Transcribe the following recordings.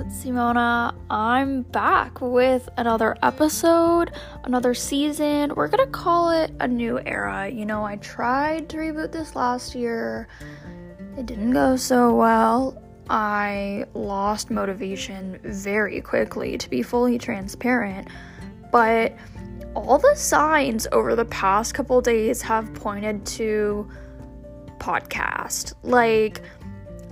it's Simona. I'm back with another episode, another season. We're gonna call it a new era. You know, I tried to reboot this last year, it didn't go so well. I lost motivation very quickly, to be fully transparent, but all the signs over the past couple days have pointed to podcast. Like,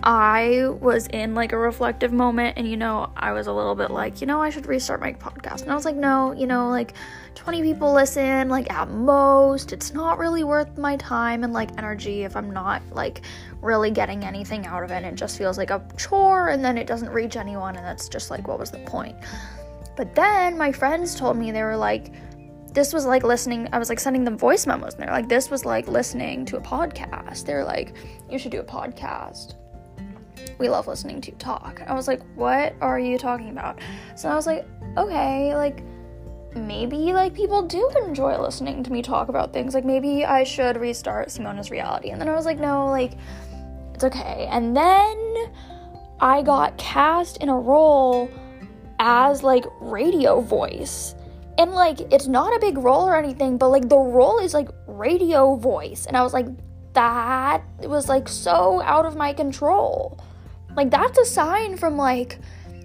I was in like a reflective moment and you know, I was a little bit like, you know, I should restart my podcast. And I was like, no, you know, like 20 people listen, like at most, it's not really worth my time and like energy if I'm not like really getting anything out of it. It just feels like a chore and then it doesn't reach anyone and that's just like what was the point? But then my friends told me they were like this was like listening i was like sending them voice memos and they're like this was like listening to a podcast they're like you should do a podcast we love listening to talk. I was like, what are you talking about? So I was like, okay, like maybe like people do enjoy listening to me talk about things. Like maybe I should restart Simona's reality. And then I was like, no, like it's okay. And then I got cast in a role as like radio voice. And like it's not a big role or anything, but like the role is like radio voice. And I was like, that was like so out of my control. Like that's a sign from like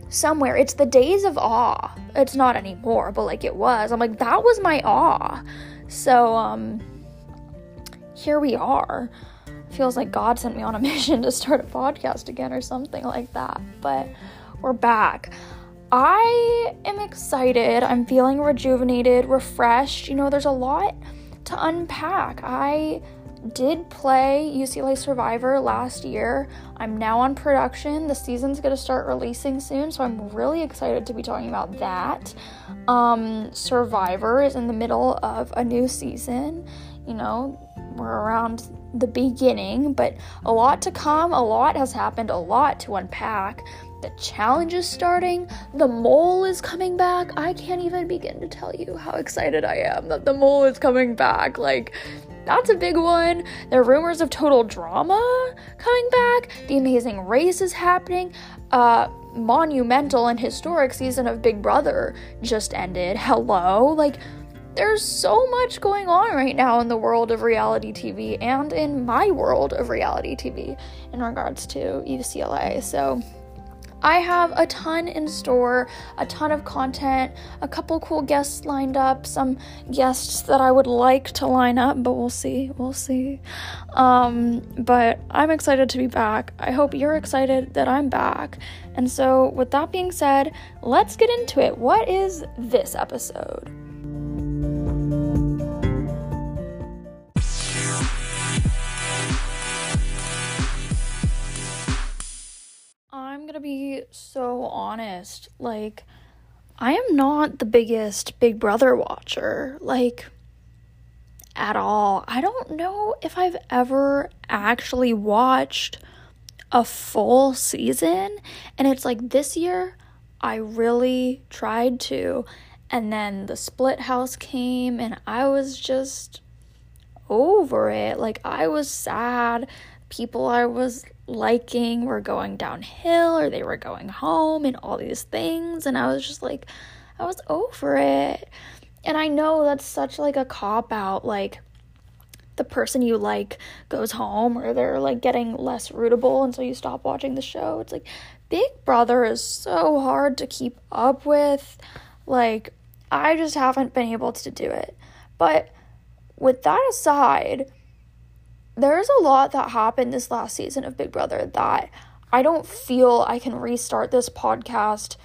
somewhere. It's the days of awe. It's not anymore, but like it was. I'm like that was my awe. So um here we are. Feels like God sent me on a mission to start a podcast again or something like that. But we're back. I am excited. I'm feeling rejuvenated, refreshed. You know, there's a lot to unpack. I did play UCLA Survivor last year. I'm now on production. The season's going to start releasing soon, so I'm really excited to be talking about that. Um, Survivor is in the middle of a new season. You know, we're around the beginning, but a lot to come, a lot has happened, a lot to unpack. The challenge is starting, the mole is coming back. I can't even begin to tell you how excited I am that the mole is coming back. Like, that's a big one. There are rumors of total drama coming back. The Amazing Race is happening. Uh, monumental and historic season of Big Brother just ended. Hello? Like, there's so much going on right now in the world of reality TV and in my world of reality TV in regards to UCLA. So, I have a ton in store, a ton of content, a couple cool guests lined up, some guests that I would like to line up, but we'll see. We'll see. Um, but I'm excited to be back. I hope you're excited that I'm back. And so, with that being said, let's get into it. What is this episode? Gonna be so honest. Like, I am not the biggest Big Brother watcher. Like, at all. I don't know if I've ever actually watched a full season. And it's like this year, I really tried to. And then the split house came, and I was just over it. Like, I was sad. People I was liking were going downhill or they were going home and all these things and I was just like I was over it. And I know that's such like a cop out like the person you like goes home or they're like getting less rootable and so you stop watching the show. It's like Big Brother is so hard to keep up with. Like I just haven't been able to do it. But with that aside, there's a lot that happened this last season of Big Brother that I don't feel I can restart this podcast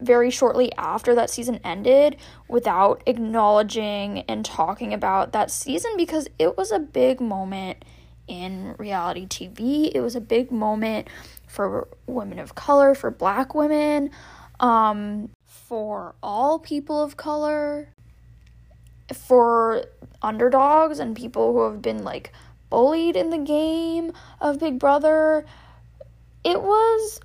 very shortly after that season ended without acknowledging and talking about that season because it was a big moment in reality TV. It was a big moment for women of color, for black women, um, for all people of color, for underdogs and people who have been like bullied in the game of Big Brother. It was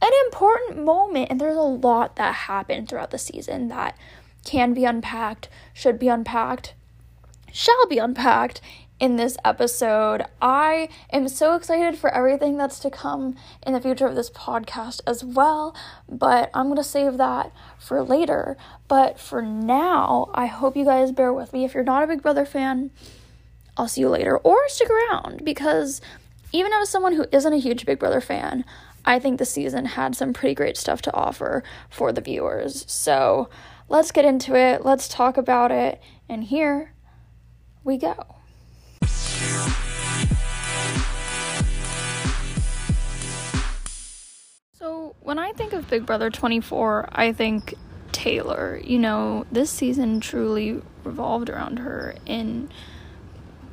an important moment, and there's a lot that happened throughout the season that can be unpacked, should be unpacked, shall be unpacked, in this episode. I am so excited for everything that's to come in the future of this podcast as well, but I'm going to save that for later. But for now, I hope you guys bear with me. If you're not a Big Brother fan, I'll see you later or stick around because even as someone who isn't a huge Big Brother fan, I think the season had some pretty great stuff to offer for the viewers. So let's get into it, let's talk about it, and here we go. So, when I think of Big Brother 24, I think Taylor. You know, this season truly revolved around her in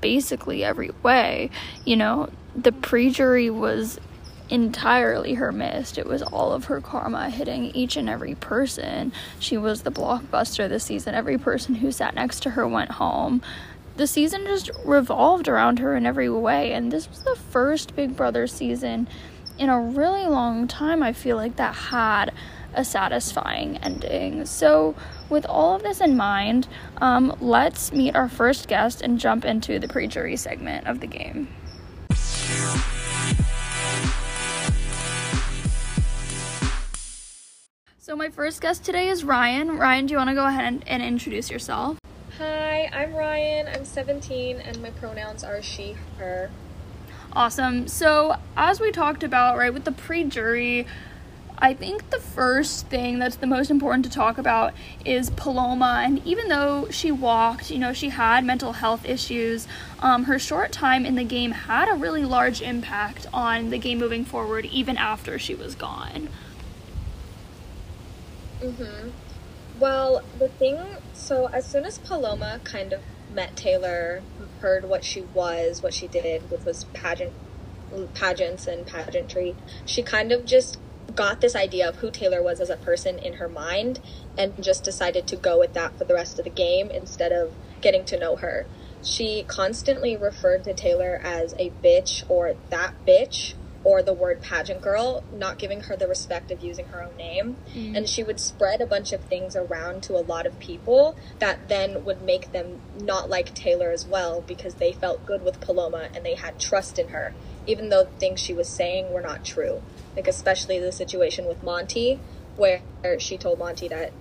basically every way. You know, the pre jury was entirely her missed. It was all of her karma hitting each and every person. She was the blockbuster this season. Every person who sat next to her went home. The season just revolved around her in every way, and this was the first Big Brother season in a really long time, I feel like, that had a satisfying ending. So, with all of this in mind, um, let's meet our first guest and jump into the pre jury segment of the game. So, my first guest today is Ryan. Ryan, do you want to go ahead and, and introduce yourself? Hi, I'm Ryan. I'm 17 and my pronouns are she, her. Awesome. So, as we talked about, right, with the pre jury, I think the first thing that's the most important to talk about is Paloma. And even though she walked, you know, she had mental health issues, um, her short time in the game had a really large impact on the game moving forward, even after she was gone. Mm-hmm. Well, the thing, so as soon as Paloma kind of met Taylor, heard what she was, what she did, which was pageant pageants and pageantry, she kind of just got this idea of who Taylor was as a person in her mind and just decided to go with that for the rest of the game instead of getting to know her. She constantly referred to Taylor as a bitch or that bitch or the word pageant girl, not giving her the respect of using her own name. Mm. And she would spread a bunch of things around to a lot of people that then would make them not like Taylor as well because they felt good with Paloma and they had trust in her, even though the things she was saying were not true like especially the situation with Monte, where she told Monte that,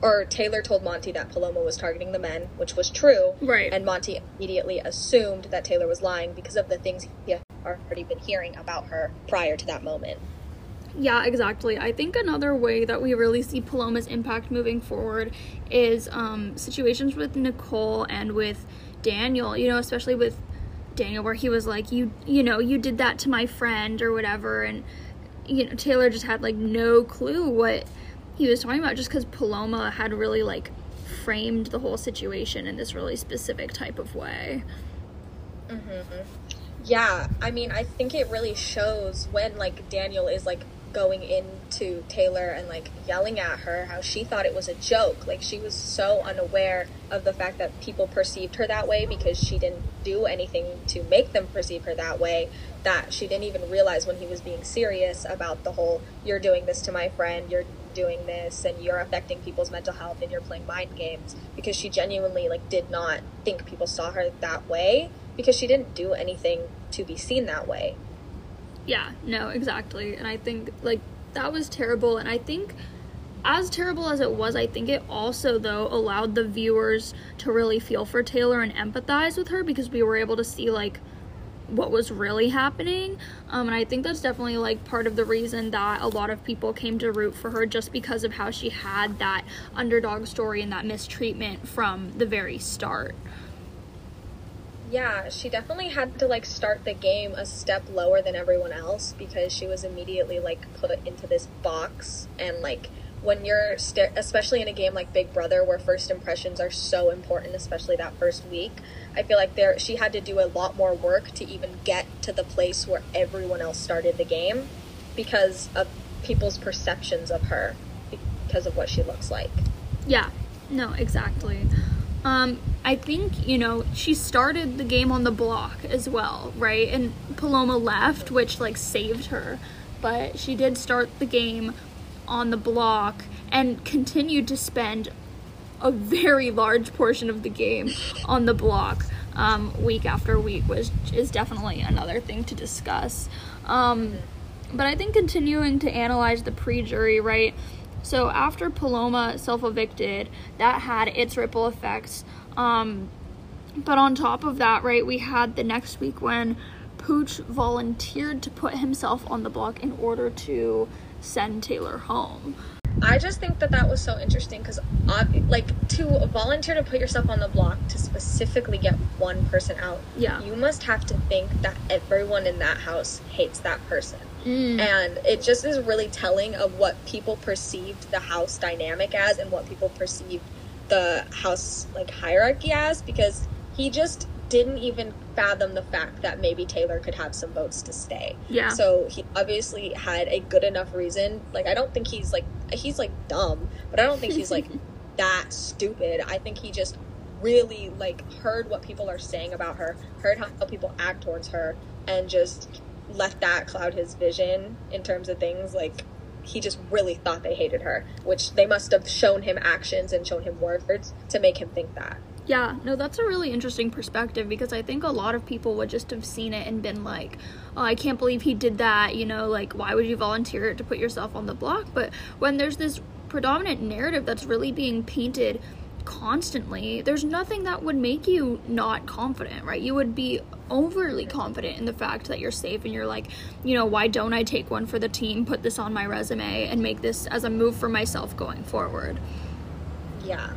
or Taylor told Monte that Paloma was targeting the men, which was true. Right. And Monte immediately assumed that Taylor was lying because of the things he had already been hearing about her prior to that moment. Yeah, exactly. I think another way that we really see Paloma's impact moving forward is um, situations with Nicole and with Daniel, you know, especially with Daniel where he was like you you know you did that to my friend or whatever and you know Taylor just had like no clue what he was talking about just cuz Paloma had really like framed the whole situation in this really specific type of way. Mhm. Yeah, I mean, I think it really shows when like Daniel is like going into Taylor and like yelling at her how she thought it was a joke. Like she was so unaware of the fact that people perceived her that way because she didn't do anything to make them perceive her that way that she didn't even realize when he was being serious about the whole you're doing this to my friend, you're doing this and you're affecting people's mental health and you're playing mind games because she genuinely like did not think people saw her that way because she didn't do anything to be seen that way yeah, no, exactly. And I think like that was terrible and I think as terrible as it was, I think it also though allowed the viewers to really feel for Taylor and empathize with her because we were able to see like what was really happening. Um, and I think that's definitely like part of the reason that a lot of people came to root for her just because of how she had that underdog story and that mistreatment from the very start yeah, she definitely had to like start the game a step lower than everyone else because she was immediately like put into this box and like when you're st- especially in a game like Big Brother where first impressions are so important especially that first week I feel like there she had to do a lot more work to even get to the place where everyone else started the game because of people's perceptions of her because of what she looks like. Yeah. No, exactly. Um, I think, you know, she started the game on the block as well, right? And Paloma left, which like saved her. But she did start the game on the block and continued to spend a very large portion of the game on the block. um, week after week which is definitely another thing to discuss. Um, but I think continuing to analyze the pre-jury, right? So after Paloma self-evicted, that had its ripple effects. Um, but on top of that, right, we had the next week when Pooch volunteered to put himself on the block in order to send Taylor home. I just think that that was so interesting because, like, to volunteer to put yourself on the block to specifically get one person out, Yeah. you must have to think that everyone in that house hates that person. Mm. And it just is really telling of what people perceived the house dynamic as and what people perceived the house like hierarchy as because he just didn't even fathom the fact that maybe Taylor could have some votes to stay. Yeah. So he obviously had a good enough reason. Like I don't think he's like he's like dumb, but I don't think he's like that stupid. I think he just really like heard what people are saying about her, heard how people act towards her, and just let that cloud his vision in terms of things like he just really thought they hated her, which they must have shown him actions and shown him words to make him think that. Yeah, no, that's a really interesting perspective because I think a lot of people would just have seen it and been like, oh, I can't believe he did that, you know, like, why would you volunteer to put yourself on the block? But when there's this predominant narrative that's really being painted constantly, there's nothing that would make you not confident, right? You would be overly confident in the fact that you're safe and you're like, you know, why don't I take one for the team, put this on my resume, and make this as a move for myself going forward? Yeah.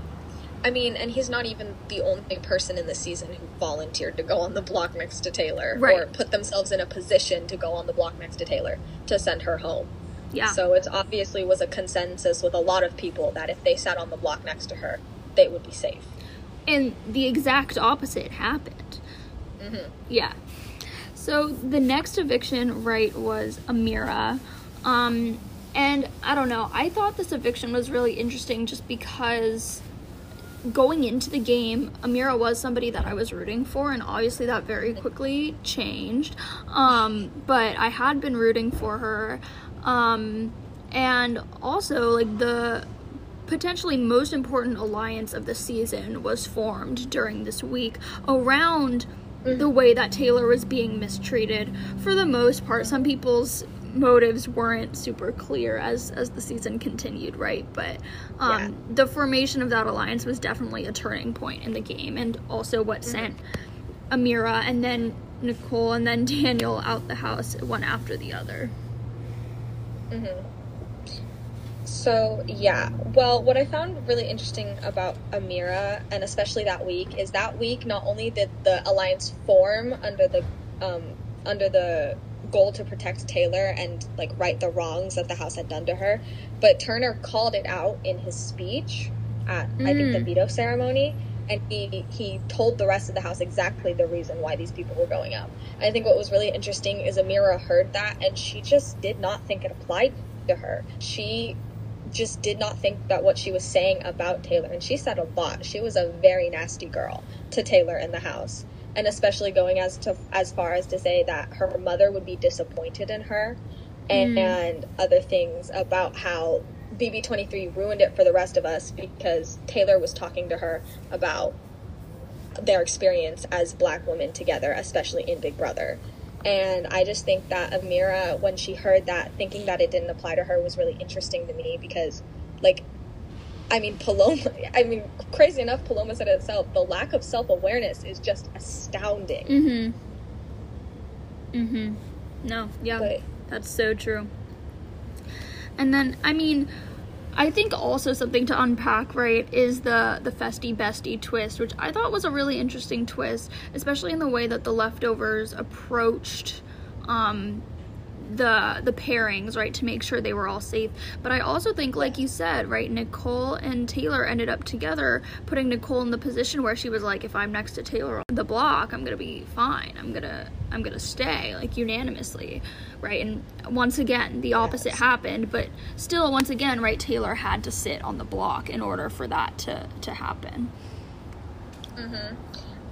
I mean, and he's not even the only person in the season who volunteered to go on the block next to Taylor Right. or put themselves in a position to go on the block next to Taylor to send her home. Yeah. So it obviously was a consensus with a lot of people that if they sat on the block next to her, they would be safe. and the exact opposite happened. Yeah. So the next eviction, right, was Ameerah. Um, and I don't know, I thought this eviction was really interesting just because going into the game, Ameerah was somebody that I was rooting for, and obviously that very quickly changed. Um, but I had been rooting for her. Um, and also, like, the potentially most important alliance of the season was formed during this week around mm-hmm. the way that Taylor was being mistreated. For the most part, some people's motives weren't super clear as as the season continued, right? But um, Yeah. the formation of that alliance was definitely a turning point in the game, and also what mm-hmm. sent Ameerah and then Nicole and then Daniel out the house one after the other. Mm-hmm. So, yeah. Well, what I found really interesting about Ameerah, and especially that week, is that week not only did the alliance form under the um, under the goal to protect Taylor and like right the wrongs that the house had done to her, but Turner called it out in his speech at I think the Mm. veto ceremony, and he he told the rest of the house exactly the reason why these people were going up. I think what was really interesting is Ameerah heard that and she just did not think it applied to her. She just did not think that what she was saying about Taylor, and she said a lot. She was a very nasty girl to Taylor in the house, and especially going as to as far as to say that her mother would be disappointed in her, and, Mm. and other things about how BB23 ruined it for the rest of us because Taylor was talking to her about their experience as black women together, especially in Big Brother. And I just think that Ameerah, when she heard that, thinking that it didn't apply to her was really interesting to me because, like, I mean, Paloma, I mean, crazy enough, Paloma said it itself, the lack of self awareness is just astounding. Mm hmm. Mm hmm. No, yeah. But That's so true. And then, I mean, I think also something to unpack, right, is the the festie bestie twist, which I thought was a really interesting twist, especially in the way that the leftovers approached um the the pairings, right, to make sure they were all safe. But I also think, like you said, right, Nicole and Taylor ended up together, putting Nicole in the position where she was like, if I'm next to Taylor on the block, I'm gonna be fine. I'm gonna I'm gonna stay, like unanimously, right? And once again, the opposite Yes. happened, but still, once again, right, Taylor had to sit on the block in order for that to to happen. Mm-hmm.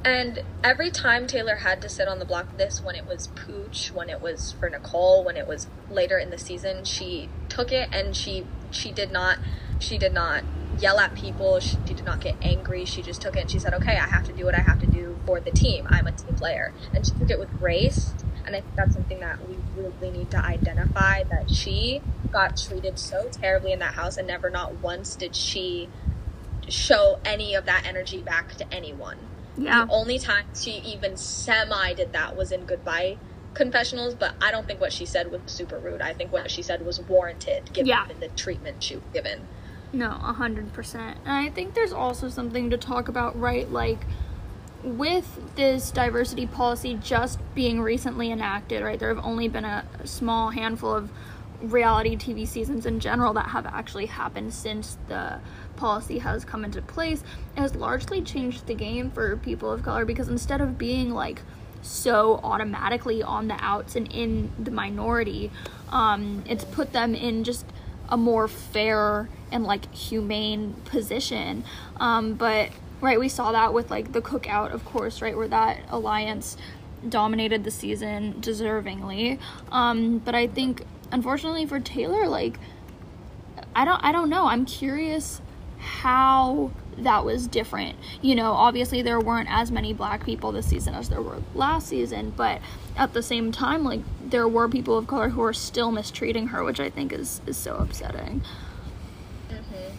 And every time Taylor had to sit on the block this, when it was Pooch, when it was for Nicole, when it was later in the season, she took it and she she did not she did not yell at people. She, did not get angry. She just took it and she said, okay, I have to do what I have to do for the team. I'm a team player. And she took it with grace. And I think that's something that we really need to identify that she got treated so terribly in that house and never not once did she show any of that energy back to anyone. Yeah. The only time she even semi did that was in goodbye confessionals, but I don't think what she said was super rude. I think what she said was warranted given Yeah. the treatment she was given. No, a hundred percent. And I think there's also something to talk about, right? Like with this diversity policy just being recently enacted, right? There have only been a small handful of reality TV seasons in general that have actually happened since the policy has come into place. Has largely changed the game for people of color because instead of being like so automatically on the outs and in the minority, um, it's put them in just a more fair and like humane position. Um, but right, we saw that with like the cookout, of course, right, where that alliance dominated the season deservingly. Um, but I think unfortunately for Taylor, like I don't I don't know. I'm curious how that was different. You know, obviously there weren't as many black people this season as there were last season, but at the same time, like there were people of color who are still mistreating her, which I think is is so upsetting. Mm-hmm.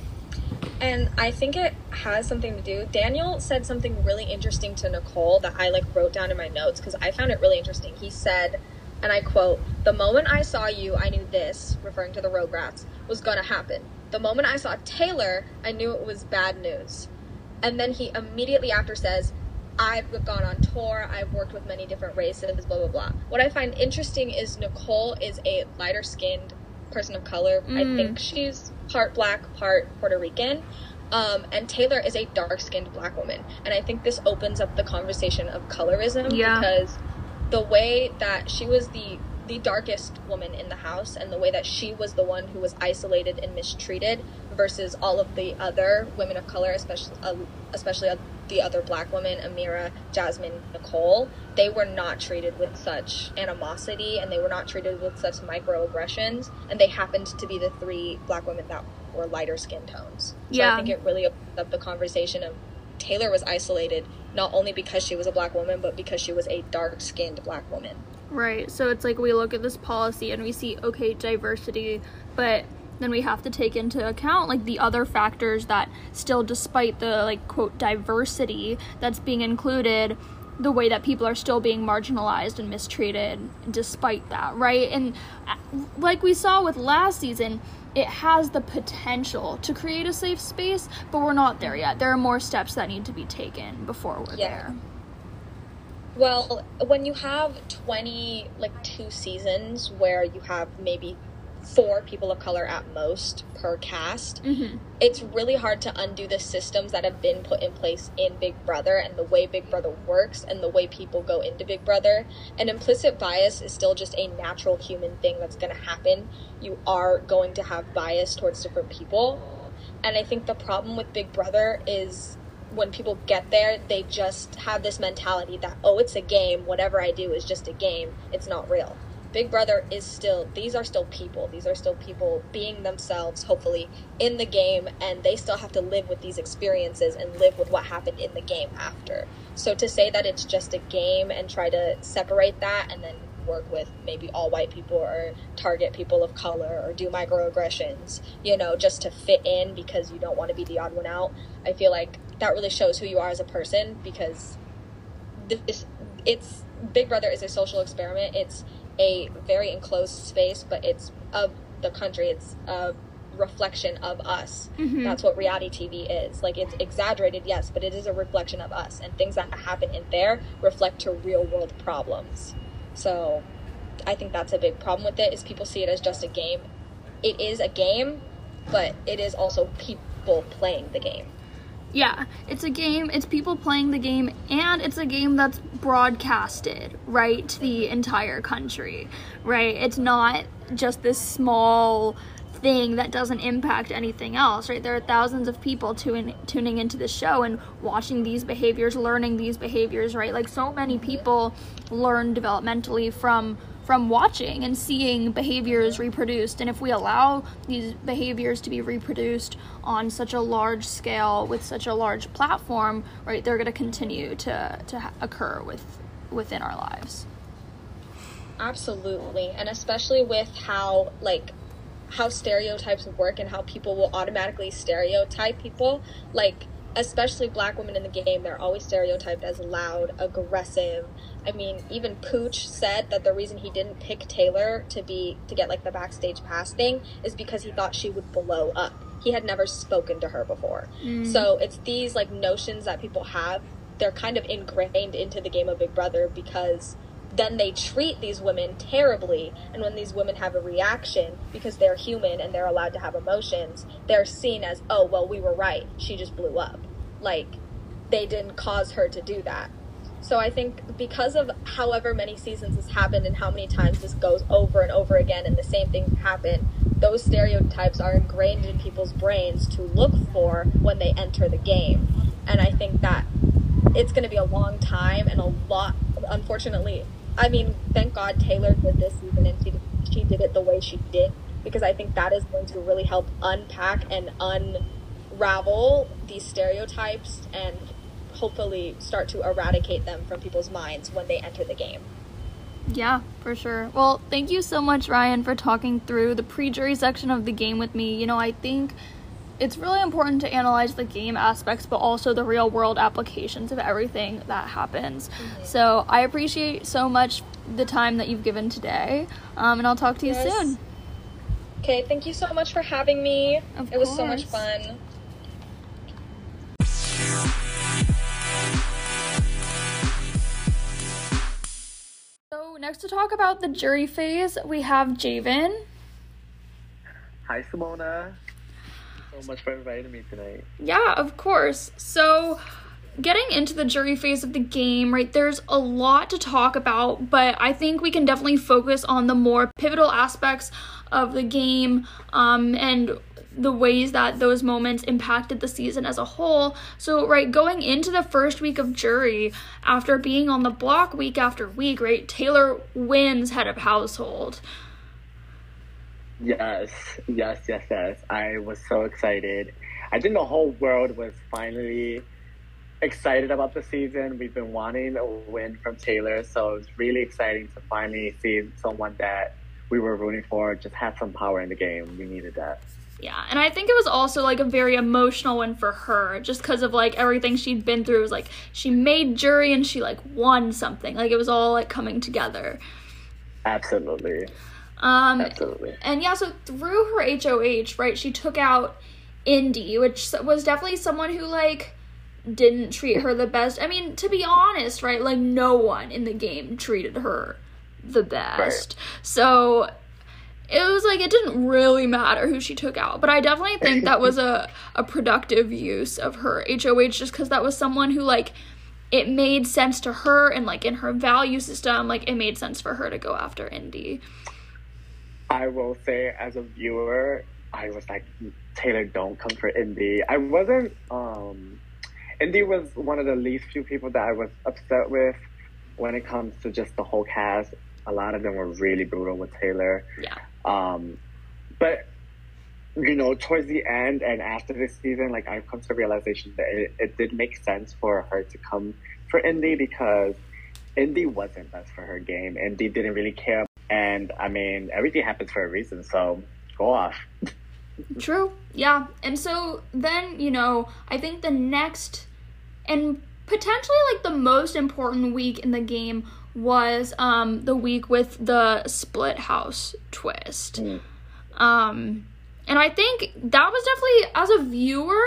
And I think it has something to do. Daniel said something really interesting to Nicole that I like wrote down in my notes because I found it really interesting. He said, and I quote, "The moment I saw you, I knew this, referring to the Rugrats, was going to happen. The moment I saw Taylor, I knew it was bad news." And then he immediately after says, I've gone on tour, I've worked with many different races, blah, blah, blah. What I find interesting is Nicole is a lighter skinned person of color. I Mm. think she's part black, part Puerto Rican. Um, and Taylor is a dark skinned black woman. And I think this opens up the conversation of colorism Yeah. because the way that she was the the darkest woman in the house and the way that she was the one who was isolated and mistreated versus all of the other women of color especially uh, especially uh, the other black women Ameerah, Jasmine, Nicole they were not treated with such animosity and they were not treated with such microaggressions and they happened to be the three black women that were lighter skin tones so Yeah. I think it really opened up the conversation of Taylor was isolated not only because she was a black woman but because she was a dark skinned black woman Right. So it's like we look at this policy and we see okay, diversity, but then we have to take into account like the other factors that still despite the like quote diversity that's being included the way that people are still being marginalized and mistreated despite that, right? And uh, like we saw with last season, it has the potential to create a safe space, but we're not there yet. There are more steps that need to be taken before we're Yeah. there. Well, when you have 20, like two seasons where you have maybe four people of color at most per cast, Mhm. it's really hard to undo the systems that have been put in place in Big Brother and the way Big Brother works and the way people go into Big Brother. And implicit bias is still just a natural human thing that's going to happen. You are going to have bias towards different people. And I think the problem with Big Brother is when people get there, they just have this mentality that, oh, it's a game. Whatever I do is just a game. It's not real. Big Brother is still, these are still people. These are still people being themselves, hopefully, in the game, and they still have to live with these experiences and live with what happened in the game after. So to say that it's just a game and try to separate that and then work with maybe all white people or target people of color or do microaggressions, you know, just to fit in because you don't want to be the odd one out. I feel like that really shows who you are as a person because this, it's Big Brother is a social experiment. It's a very enclosed space, but it's of the country. It's a reflection of us. Mhm. That's what reality TV is. Like it's exaggerated, yes, but it is a reflection of us, and things that happen in there reflect to real world problems. So, I think that's a big problem with it. Is people see it as just a game. It is a game, but it is also people playing the game. Yeah, it's a game, it's people playing the game, and it's a game that's broadcasted, right, the entire country, right? It's not just this small thing that doesn't impact anything else, right? There are thousands of people tune, tuning into the show and watching these behaviors, learning these behaviors, right? Like, so many people learn developmentally from from watching and seeing behaviors reproduced. And if we allow these behaviors to be reproduced on such a large scale with such a large platform, right, they're going to continue to to occur with within our lives. Absolutely, and especially with how like how stereotypes work and how people will automatically stereotype people like especially black women in the game, they're always stereotyped as loud, aggressive. I mean, even Pooch said that the reason he didn't pick Taylor to be to get like the backstage pass thing is because he thought she would blow up. He had never spoken to her before. Mm. So it's these like notions that people have. They're kind of ingrained into the game of Big Brother because then they treat these women terribly. And when these women have a reaction, because they're human and they're allowed to have emotions, they're seen as, oh, well, we were right. She just blew up. Like, they didn't cause her to do that. So I think because of however many seasons this happened and how many times this goes over and over again and the same things happen, those stereotypes are ingrained in people's brains to look for when they enter the game. And I think that it's going to be a long time and a lot, unfortunately, I mean, thank God Taylor did this season and she she did it the way she did because I think that is going to really help unpack and unravel these stereotypes and hopefully start to eradicate them from people's minds when they enter the game. Yeah, for sure. Well, thank you so much, Ryan, for talking through the pre jury section of the game with me. You know, I think it's really important to analyze the game aspects, but also the real world applications of everything that happens. Mm-hmm. So I appreciate so much the time that you've given today, um, and I'll talk to you yes. soon. Okay, thank you so much for having me. Of it was so much fun. So next to talk about the jury phase, we have Javen. Hi, Simona so much for inviting me tonight. Yeah, of course. So, getting into the jury phase of the game, right, there's a lot to talk about, but I think we can definitely focus on the more pivotal aspects of the game um, and the ways that those moments impacted the season as a whole. So, right, going into the first week of jury, after being on the block week after week, right, Taylor wins head of household. Yes, yes, yes, yes. I was so excited. I think the whole world was finally excited about the season. We've been wanting a win from Taylor, so it was really exciting to finally see someone that we were rooting for just have some power in the game. We needed that. Yeah, and I think it was also like a very emotional one for her, just because of like everything she'd been through. It was like she made jury and she like won something. Like it was all like coming together. Absolutely. Um, Absolutely. And yeah, so through her HOH, right, she took out Indy, which was definitely someone who like didn't treat her the best. I mean, to be honest, right, like no one in the game treated her the best. Right. So it was like it didn't really matter who she took out, but I definitely think that was a a productive use of her HOH just cuz that was someone who like it made sense to her and like in her value system, like it made sense for her to go after Indy. I will say, as a viewer, I was like, Taylor, don't come for Indy. I wasn't. Um, Indy was one of the least few people that I was upset with when it comes to just the whole cast. A lot of them were really brutal with Taylor. Yeah. Um, but you know, towards the end and after this season, like I've come to the realization that it, it did make sense for her to come for Indy because Indy wasn't best for her game. Indy didn't really care and I mean, everything happens for a reason, so go off. True. Yeah. And so then, you know, I think the next and potentially like the most important week in the game was um the week with the split house twist. Mm. Um and I think that was definitely as a viewer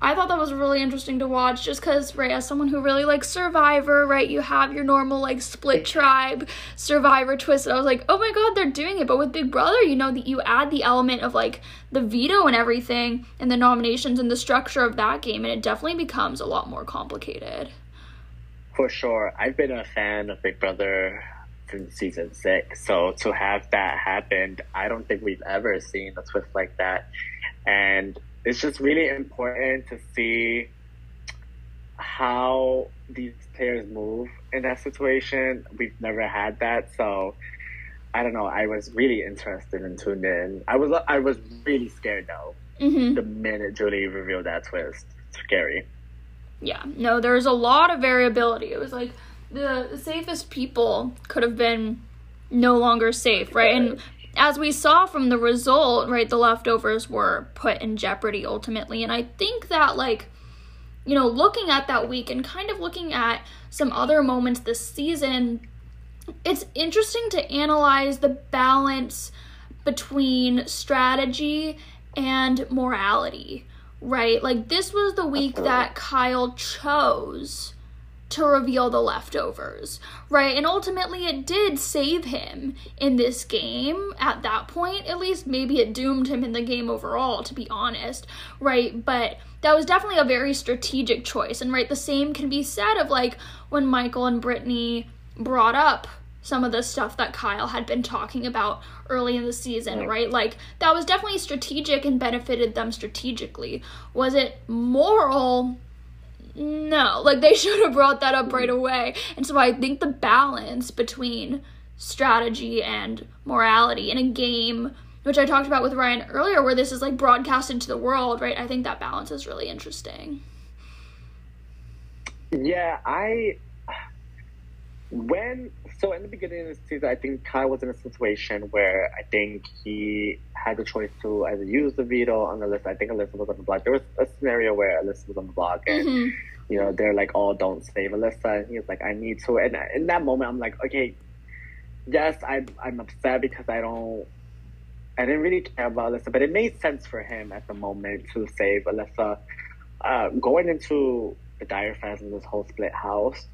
I thought that was really interesting to watch just because, right, as someone who really likes Survivor, right, you have your normal, like, split tribe Survivor twist. And I was like, oh my god, they're doing it. But with Big Brother, you know, that you add the element of, like, the veto and everything, and the nominations and the structure of that game, and it definitely becomes a lot more complicated. For sure. I've been a fan of Big Brother since season six. So to have that happen, I don't think we've ever seen a twist like that. And it's just really important to see how these players move in that situation. We've never had that, so I don't know. I was really interested and tuned in. I was I was really scared though. Mm-hmm. The minute Julie revealed that twist, scary. Yeah, no, there was a lot of variability. It was like the, the safest people could have been no longer safe, right? And as we saw from the result, right, the leftovers were put in jeopardy ultimately. And I think that, like, you know, looking at that week and kind of looking at some other moments this season, it's interesting to analyze the balance between strategy and morality, right? Like, this was the week that Kyle chose to reveal the leftovers, right? And ultimately, it did save him in this game at that point. At least, maybe it doomed him in the game overall, to be honest, right? But that was definitely a very strategic choice. And, right, the same can be said of like when Michael and Brittany brought up some of the stuff that Kyle had been talking about early in the season, right? Like that was definitely strategic and benefited them strategically. Was it moral? No. Like they should have brought that up right away. And so I think the balance between strategy and morality in a game which I talked about with Ryan earlier where this is like broadcasted to the world, right? I think that balance is really interesting. Yeah, I when so in the beginning of the season, I think Kyle was in a situation where I think he had the choice to either use the veto on Alyssa. I think Alyssa was on the block. There was a scenario where Alyssa was on the block, and Mm-hmm. You know they're like, "Oh, don't save Alyssa." And he was like, "I need to." And in that moment, I'm like, "Okay, yes, I'm I'm upset because I don't." I didn't really care about Alyssa, but it made sense for him at the moment to save Alyssa. Uh, going into the Dire and this whole split house,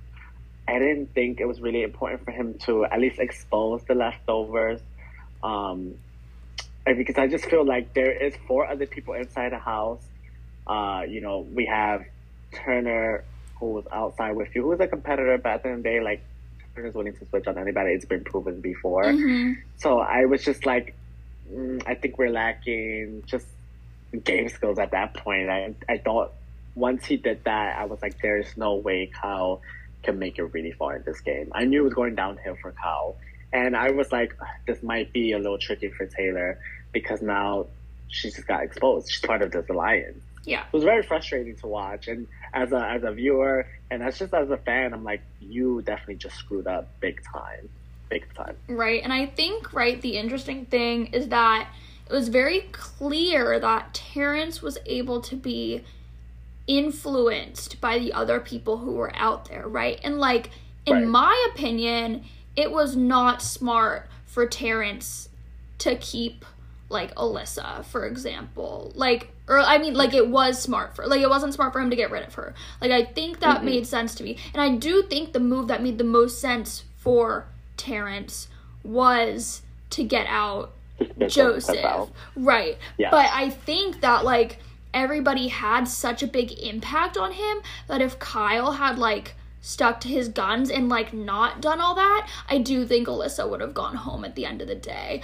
I didn't think it was really important for him to at least expose the leftovers. Um, because I just feel like there is four other people inside the house. Uh, you know, we have Turner, who was outside with you, who was a competitor back in the day. Like, Turner's willing to switch on anybody. It's been proven before. Mhm. So I was just like, mm, I think we're lacking just game skills at that point. I I thought once he did that, I was like, there's no way Kyle can make it really far in this game. I knew it was going downhill for Kyle, and I was like, this might be a little tricky for Taylor because now she just got exposed. She's part of this alliance. Yeah. It was very frustrating to watch, and as a as a viewer and as just as a fan, I'm like, you definitely just screwed up big time, big time. Right. And I think, right, the interesting thing is that it was very clear that Terrance was able to be influenced by the other people who were out there, right? And like in Right. my opinion, it was not smart for Terrance to keep like Alyssa, for example. Like or I mean like it was smart for like it wasn't smart for him to get rid of her. Like I think that Mhm. made sense to me. And I do think the move that made the most sense for Terrance was to get out Joseph. out. Right. Yes. But I think that like everybody had such a big impact on him that if Kyle had like stuck to his guns and like not done all that, I do think Alyssa would have gone home at the end of the day.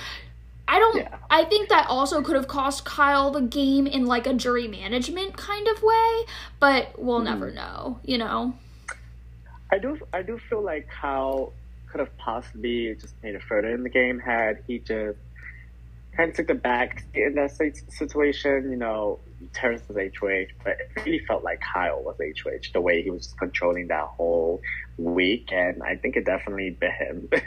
I don't Yeah. I think that also could have cost Kyle the game in like a jury management kind of way, but we'll Hmm. never know, you know. I do I do feel like Kyle could have possibly just made it further in the game had he just kind of took the back in that situation. You know, Terrance was HOH, but it really felt like Kyle was HOH the way he was just controlling that whole week, and I think it definitely bit him.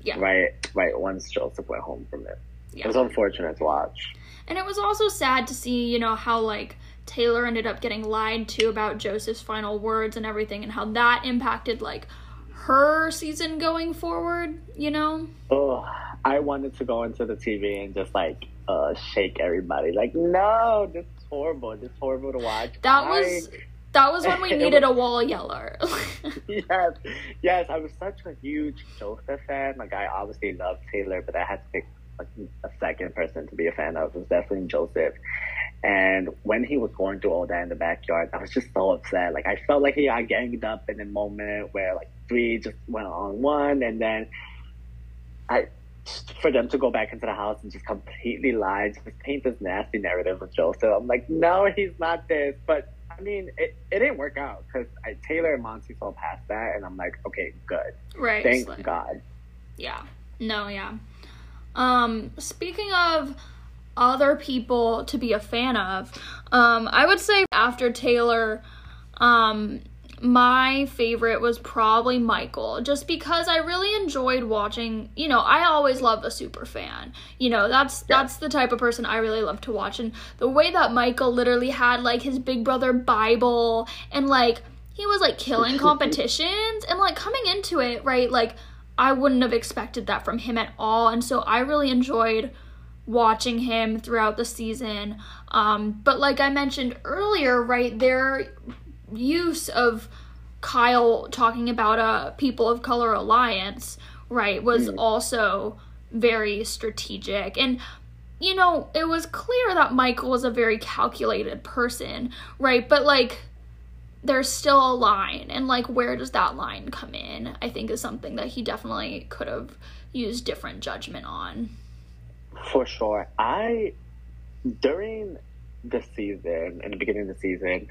Yeah. right, right. Once Joseph went home from it, Yeah. it was unfortunate to watch. And it was also sad to see, you know, how like Taylor ended up getting lied to about Joseph's final words and everything and how that impacted like her season going forward, you know? Oh, I wanted to go into the TV and just like uh, shake everybody. Like, no, this is horrible. This is horrible to watch. That I- was that was when we needed a wall yeller. yes, yes. I was such a huge Joseph fan. Like, I obviously love Taylor, but I had to pick like a second person to be a fan of. It was definitely Joseph. And when he was going through all that in the backyard, I was just so upset. Like, I felt like he got ganged up in a moment where like three just went on one, and then I. For them to go back into the house and just completely lie, just paint this nasty narrative of Joseph. I'm like, no, he's not this. But I mean, it, it didn't work out because I Taylor and Monte saw past that, and I'm like, okay, good. right. Thank like- God. Yeah. No, yeah. Um, speaking of other people to be a fan of, um, I would say after Taylor, um, my favorite was probably Michael, just because I really enjoyed watching. You know, I always love a super fan. You know, that's Yeah. that's the type of person I really love to watch, and the way that Michael literally had like his Big Brother Bible and like he was like killing competitions and like coming into it right like I wouldn't have expected that from him at all, and so I really enjoyed watching him throughout the season. Um, but like I mentioned earlier, right, their use of Kyle talking about a people of color alliance, right, was also very strategic. And you know, it was clear that Michael was a very calculated person, right? But like there's still a line and like where does that line come in? I think is something that he definitely could have used different judgment on. For sure. I during the season, in the beginning of the season,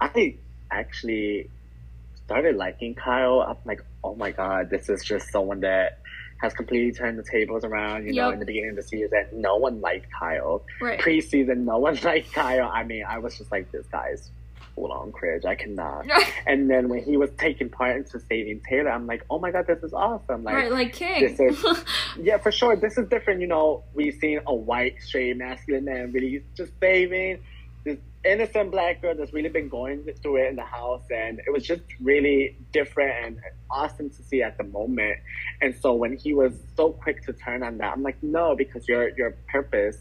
I actually started liking Kyle. I'm like, oh my god, this is just someone that has completely turned the tables around. You know, in the beginning of the season, no one liked Kyle. Right. Preseason, no one liked Kyle. I mean, I was just like, this guy's full on cringe. I cannot. And then when he was taking part into saving Taylor, I'm like, oh my god, this is awesome. Like, right, like King. is- yeah, for sure. This is different. You know, we've seen a white, straight, masculine man really just saving this innocent black girl that's really been going through it in the house, and it was just really different and awesome to see at the moment. And so when he was so quick to turn on that, I'm like, no, because your your purpose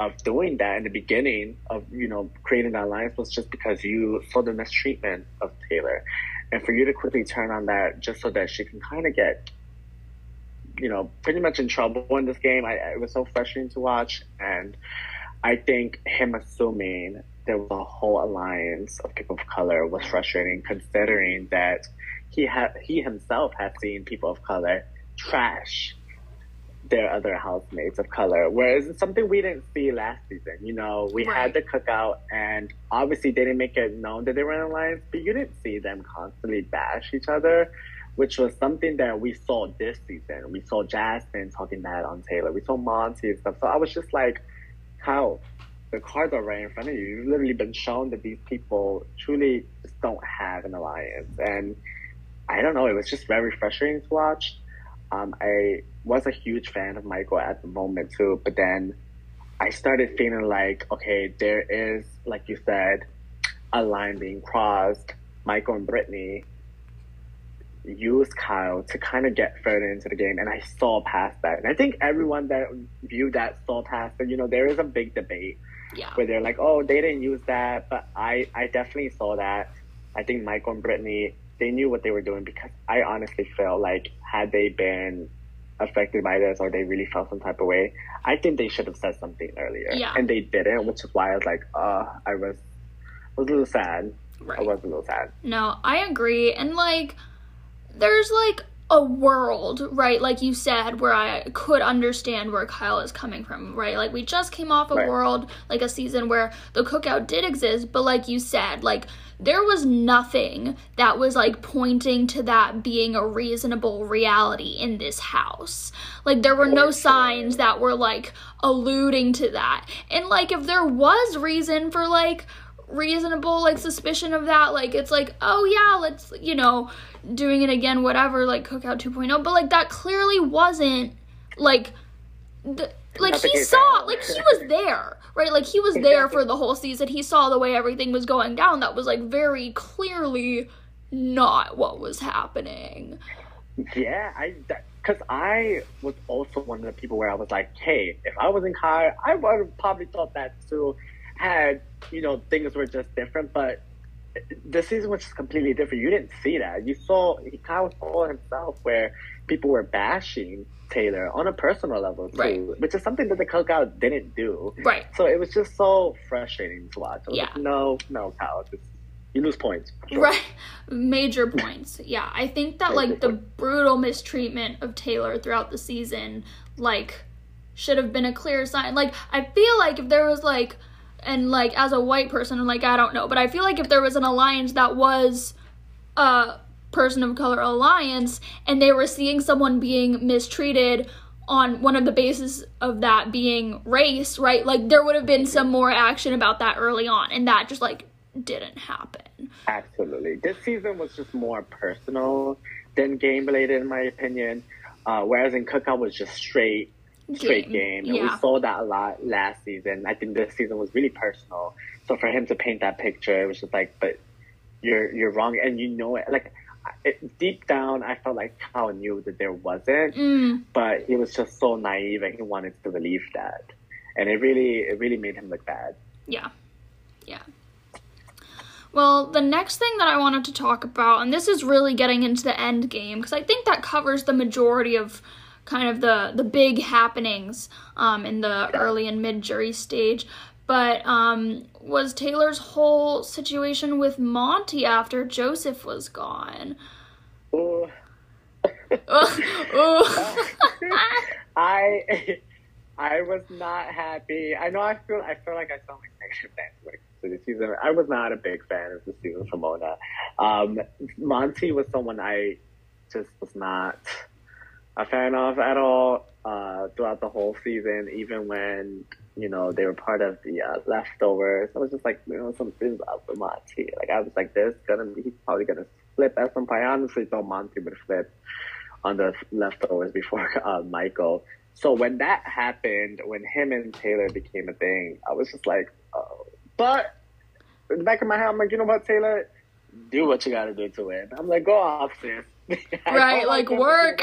of doing that in the beginning of you know creating that alliance was just because you saw the mistreatment of Taylor, and for you to quickly turn on that just so that she can kind of get you know, pretty much in trouble in this game. I, it was so frustrating to watch, and I think him assuming there was a whole alliance of people of color was frustrating, considering that he had he himself had seen people of color trash their other housemates of color, whereas it's something we didn't see last season. You know, we Right. had the cookout, and obviously they didn't make it known that they were in an alliance, but you didn't see them constantly bash each other which was something that we saw this season. We saw Jasmine talking bad on Taylor. We saw Monte and stuff. So I was just like, how? The cards are right in front of you. You've literally been shown that these people truly just don't have an alliance. And I don't know, it was just very frustrating to watch. Um, I was a huge fan of Michael at the moment too, but then I started feeling like, okay, there is, like you said, a line being crossed. Michael and Brittany used Kyle to kind of get further into the game, and I saw past that. And I think everyone that viewed that saw past that. You know, there is a big debate yeah. where they're like, "Oh, they didn't use that," but I, I definitely saw that. I think Michael and Brittany, they knew what they were doing because I honestly feel like had they been affected by this or they really felt some type of way, I think they should have said something earlier, Yeah. and they didn't, which is why I was like, uh, I was, was a little sad. Right. I was a little sad. No, I agree. And like, there's like a world, right? Like you said, where I could understand where Kyle is coming from, right? Like, we just came off a Right. world, like a season where the cookout did exist, but like you said, like, there was nothing that was like pointing to that being a reasonable reality in this house. Like, there were no signs that were like alluding to that. And like, if there was reason for like, reasonable like suspicion of that like it's like oh yeah let's you know doing it again whatever like cookout 2.0 but like that clearly wasn't like the, like Not he saw like he was there right? Like he was there for the whole season. He saw the way everything was going down. That was like very clearly not what was happening. Yeah, I because I was also one of the people where I was like, hey, if I was in Kyle, I would have probably thought that too. Had you know things were just different, but the season was just completely different. You didn't see that. You saw Kyle saw himself where people were bashing Taylor on a personal level too, Right. which is something that the cookout didn't do. right So it was just so frustrating to watch. Yeah. like, no, no, Kyle, just, you lose points. Sure. Right. Major points. Yeah. I think that Major like the points. brutal mistreatment of Taylor throughout the season like should have been a clear sign. Like I feel like if there was like and like as a white person like I don't know, but I feel like if there was an alliance that was a person of color alliance and they were seeing someone being mistreated on one of the bases of that being race, right? Like there would have been some more action about that early on, and that just like didn't happen. Absolutely. This season was just more personal than game related, in my opinion. Uh, whereas in Cookout was just straight, straight game. And Yeah. we saw that a lot last season. I think this season was really personal. So for him to paint that picture, it was just like, but you're you're wrong, and you know it. Like it, deep down, I felt like Kyle knew that there wasn't, Mm, but he was just so naive, and he wanted to believe that, and it really it really made him look bad. yeah. Yeah. Well, the next thing that I wanted to talk about, and this is really getting into the end game, because I think that covers the majority of kind of the the big happenings um, in the early and mid jury stage. But um, was Taylor's whole situation with Monte after Joseph was gone? Ooh. Ooh. I I was not happy. I know I feel I feel like I sound like negative when it comes season. I was not a big fan of the season from Mona. Um, Monte was someone I just was not a fan of at all uh, throughout the whole season. Even when you know they were part of the uh, leftovers, I was just like, you know, something's up with Monte. Like I was like, there's gonna be he's probably gonna flip at some point. I honestly thought Monte would flip on the leftovers before uh, Michael. So when that happened, when him and Taylor became a thing, I was just like, oh. But in the back of my head, I'm like, you know what, Taylor? Do what you gotta do to win. I'm like, go off, sis. Right, like work.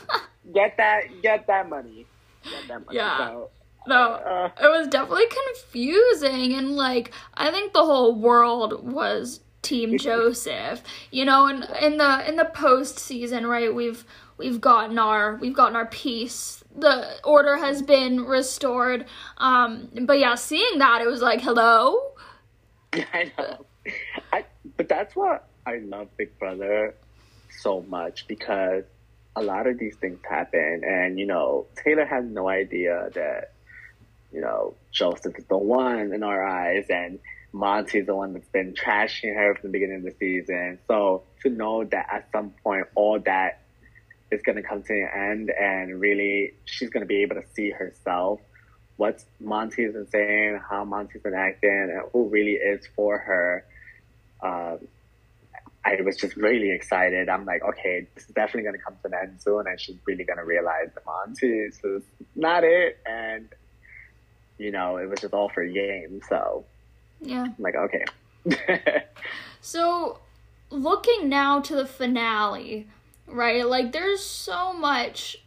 Get that, get that money. Get that money. Yeah. So, no, uh, it was definitely confusing, and like I think the whole world was Team Joseph. You know, and in the in the post season, right? We've we've gotten our we've gotten our peace. The order has been restored. Um, but yeah, seeing that, it was like, hello. I know. I, but that's what I love Big Brother so much because a lot of these things happen, and you know, Taylor has no idea that you know Joseph is the one in our eyes, and Monte's the one that's been trashing her from the beginning of the season. So to know that at some point all that is going to come to an end, and really she's going to be able to see herself what Monte's been saying, how Monte's been acting, and who really is for her. Um, I was just really excited. I'm like, okay, this is definitely going to come to an end soon, and she's really going to realize that Monte is just not it, and you know, it was just all for a game. So Yeah. I'm like, okay. So, looking now to the finale, right? Like, there's so much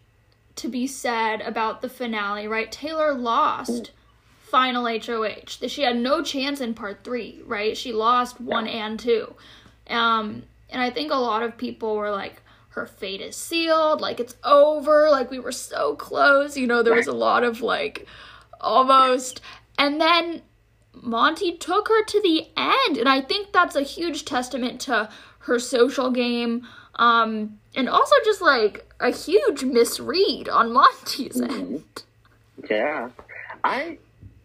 to be said about the finale, right? Taylor lost final HOH. She had no chance in part three, right? She lost one and two. Um, and I think a lot of people were like, her fate is sealed, like it's over, like we were so close. You know, there was a lot of like almost. And then Monte took her to the end, and I think that's a huge testament to her social game, um, and also just like a huge misread on Monte's end. Yeah. I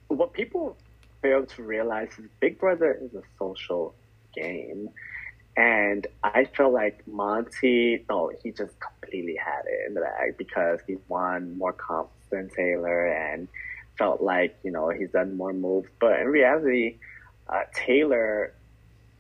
what people fail to realize is Big Brother is a social game. And I felt like Monte no, he just completely had it in the bag because he won more comps than Taylor and felt like, you know, he's done more moves. But in reality, uh, Taylor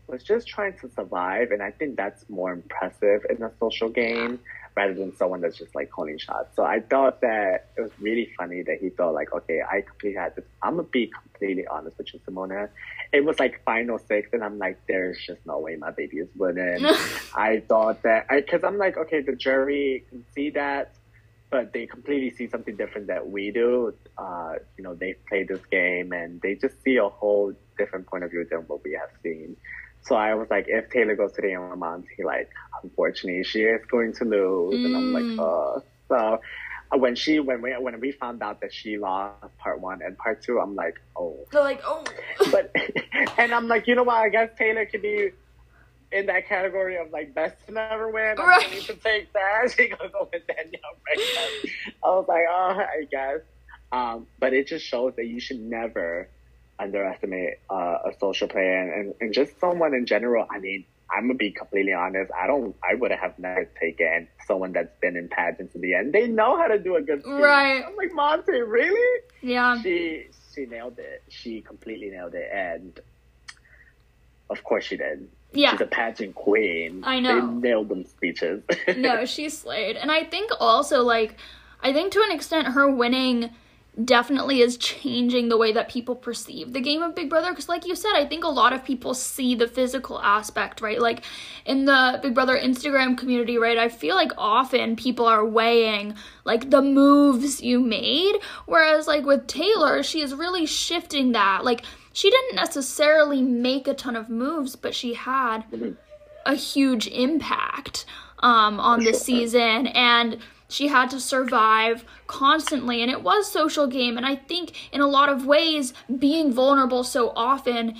was just trying to survive and I think that's more impressive in a social game rather than someone that's just like calling shots. So I thought that it was really funny that he thought like, okay, I completely had this. I'm gonna be completely honest with you, Simona. It was like final six, and I'm like, there's just no way my baby is winning. I thought that because I'm like, okay, the jury can see that, but they completely see something different that we do. Uh, you know, they play this game and they just see a whole different point of view than what we have seen. So I was like, if Taylor goes to the Monte, like, unfortunately, she is going to lose. And I'm like, Mm. uh. So uh, when she, when we, when we found out that she lost part one and part two, I'm like, oh. They're like, oh, But, and I'm like, you know what? I guess Taylor could be in that category of like best to never win. I'm Right. to take that. She goes with Danielle right I was like, oh, I guess. Um, but it just shows that you should never underestimate uh, a social player and, and, and just someone in general. I mean, I'm gonna be completely honest. I don't. I would have never taken someone that's been in pageants to the end. They know how to do a good speech. Right. I'm like Monte, really? Yeah. She she nailed it. She completely nailed it, and of course she did. Yeah. She's a pageant queen. I know. They nailed them speeches. no, she slayed. And I think also, like, I think to an extent, her winning definitely is changing the way that people perceive the game of Big Brother. Because, like you said, I think a lot of people see the physical aspect, right? Like, in the Big Brother Instagram community, right? I feel like often people are weighing, like, the moves you made. Whereas, like, with Taylor, she is really shifting that. Like, she didn't necessarily make a ton of moves, but she had a huge impact um, on the season and she had to survive constantly and it was social game and i think in a lot of ways being vulnerable so often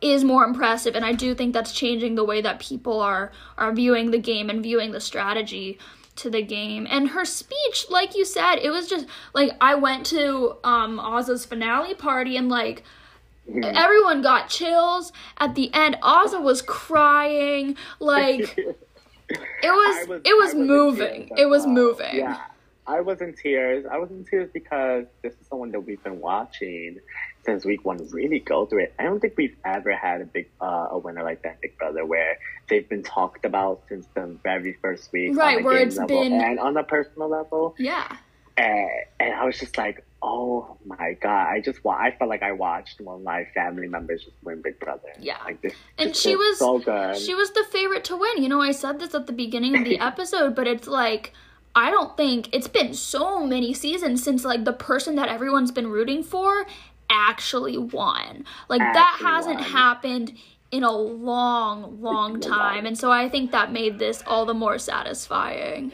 is more impressive and i do think that's changing the way that people are are viewing the game and viewing the strategy to the game. And her speech like you said it was just like i went to um oz's finale party and like everyone got chills. At the end ozza was crying like it was, was- it was was moving. It was well. moving. Yeah, I was in tears. I was in tears because this is someone that we've been watching since week one. Really go through it. I don't think we've ever had a big uh, a winner like that, Big Brother, where they've been talked about since the very first week, Right, on where it's level been- and on a personal level. Yeah. And, and I was just like, oh my god! I just wa- I felt like I watched one of my family members just win Big Brother. Yeah. like this. And she was so good. she was the favorite to win. You know, I said this at the beginning of the episode, but it's like I don't think it's been so many seasons since like the person that everyone's been rooting for actually won. Like that hasn't won. happened in a long, long time. And so I think that made this all the more satisfying.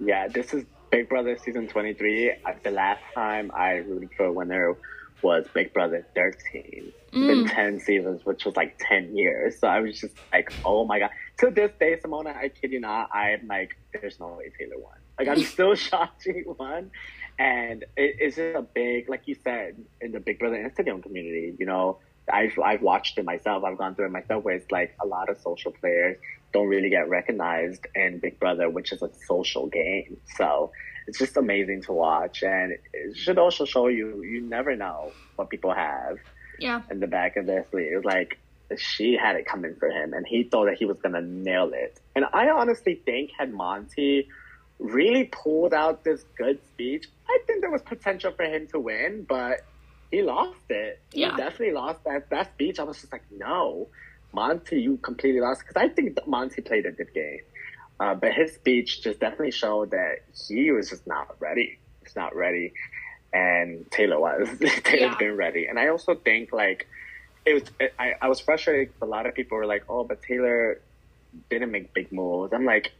Yeah, this is Big Brother season 23. Uh, The last time I rooted for a winner was Big Brother 13. It's 10 seasons, which was like 10 years. So I was just like, oh my God. To this day, Simona, I kid you not, I'm like, there's no way Taylor won. Like, I'm still shocked she won. And it, it's just a big, like you said, in the Big Brother Instagram community, you know, I've, I've watched it myself. I've gone through it myself where it's like a lot of social players don't really get recognized in Big Brother, which is a social game. So it's just amazing to watch. And it should also show you, you never know what people have Yeah. in the back of their sleeve. Like, she had it coming for him, and he thought that he was going to nail it. And I honestly think, had Monte really pulled out this good speech, I think there was potential for him to win, but he lost it. Yeah. He definitely lost that, that speech. I was just like, no, Monte, you completely lost. Because I think Monte played a good game. Uh, but his speech just definitely showed that he was just not ready. He's not ready. And Taylor was. Taylor's Yeah. been ready. And I also think, like, it was, it, I, I was frustrated. A lot of people were like, oh, but Taylor didn't make big moves. I'm like,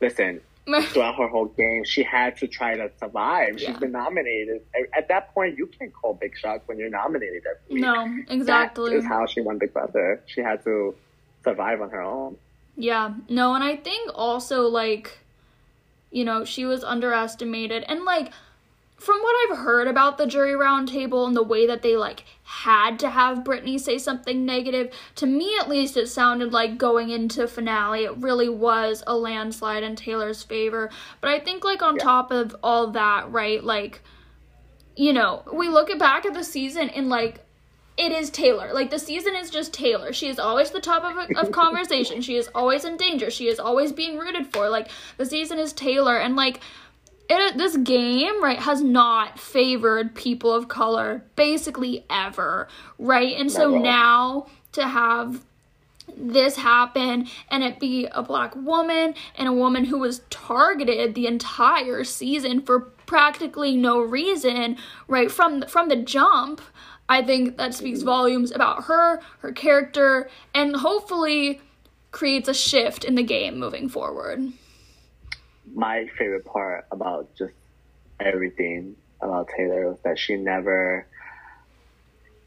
listen, throughout her whole game, she had to try to survive. Yeah. She's been nominated. At- At that point, you can't call big shots when you're nominated every week. no, exactly. That is how she won Big Brother. She had to survive on her own. Yeah, no, and I think also like, you know, she was underestimated, and like, from what I've heard about the jury roundtable and the way that they like had to have Brittany say something negative, to me at least, it sounded like going into finale, it really was a landslide in Taylor's favor. But I think like on Yeah. top of all that, right, like, you know, we look back at the season and like it is Taylor. Like the season is just Taylor. She is always the top of, of conversation. She is always in danger. She is always being rooted for. Like the season is Taylor, and like it, this game right has not favored people of color basically ever, right? And so now to have this happen and it be a black woman and a woman who was targeted the entire season for practically no reason right from from the jump i think that speaks volumes about her her character and hopefully creates a shift in the game moving forward My favorite part about just everything about Taylor was that she never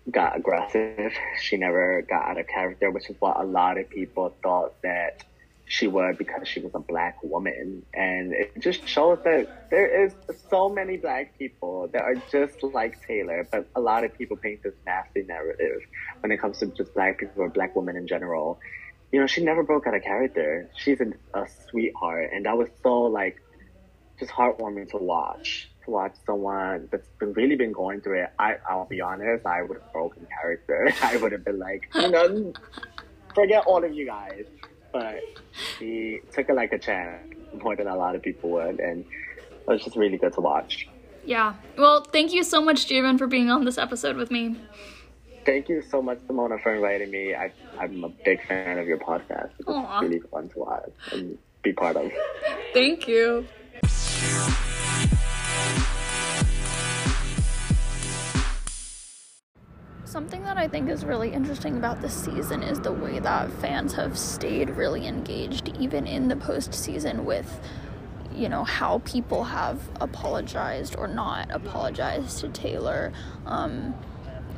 got aggressive. She never got out of character, which is what a lot of people thought that she would because she was a black woman. And it just shows that there is so many black people that are just like Taylor, but a lot of people paint this nasty narrative when it comes to just black people or black women in general. You know, she never broke out of character. She's a, sweetheart, and that was so like just heartwarming to watch. To watch someone that's been really been going through it. I I'll be honest, I would have broken character. I would have been like, you know, forget all of you guys. But she took it like a champ more than a lot of people would, and it was just really good to watch. Yeah. Well, thank you so much, Javen, for being on this episode with me. Thank you so much, Simona, for inviting me. I, I'm a big fan of your podcast. It's Aw. really fun to watch and be part of. Thank you. Something that I think is really interesting about this season is the way that fans have stayed really engaged, even in the postseason, with you know how people have apologized or not apologized to Taylor. Um,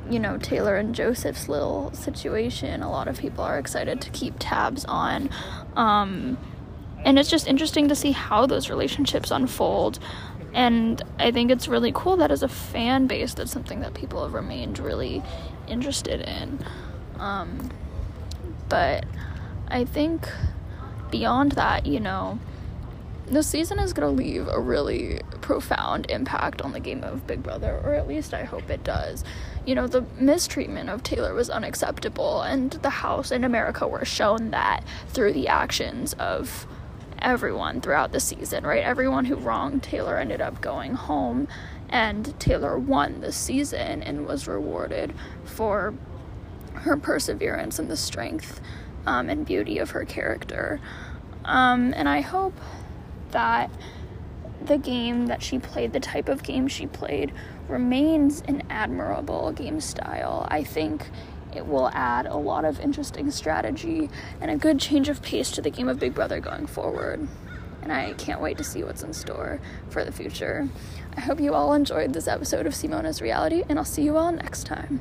you know Taylor and Joseph's little situation. A lot of people are excited to keep tabs on. Um, and it's just interesting to see how those relationships unfold and i think it's really cool that as a fan base that's something that people have remained really interested in um, but i think beyond that you know this season is going to leave a really profound impact on the game of Big Brother, or at least I hope it does. You know, the mistreatment of Taylor was unacceptable, and the House in America were shown that through the actions of everyone throughout the season, right? Everyone who wronged Taylor ended up going home, and Taylor won the season and was rewarded for her perseverance and the strength um, and beauty of her character. Um, and I hope that the game that she played, the type of game she played, remains an admirable game style. I think it will add a lot of interesting strategy and a good change of pace to the game of Big Brother going forward. And I can't wait to see what's in store for the future. I hope you all enjoyed this episode of Simona's Reality, and I'll see you all next time.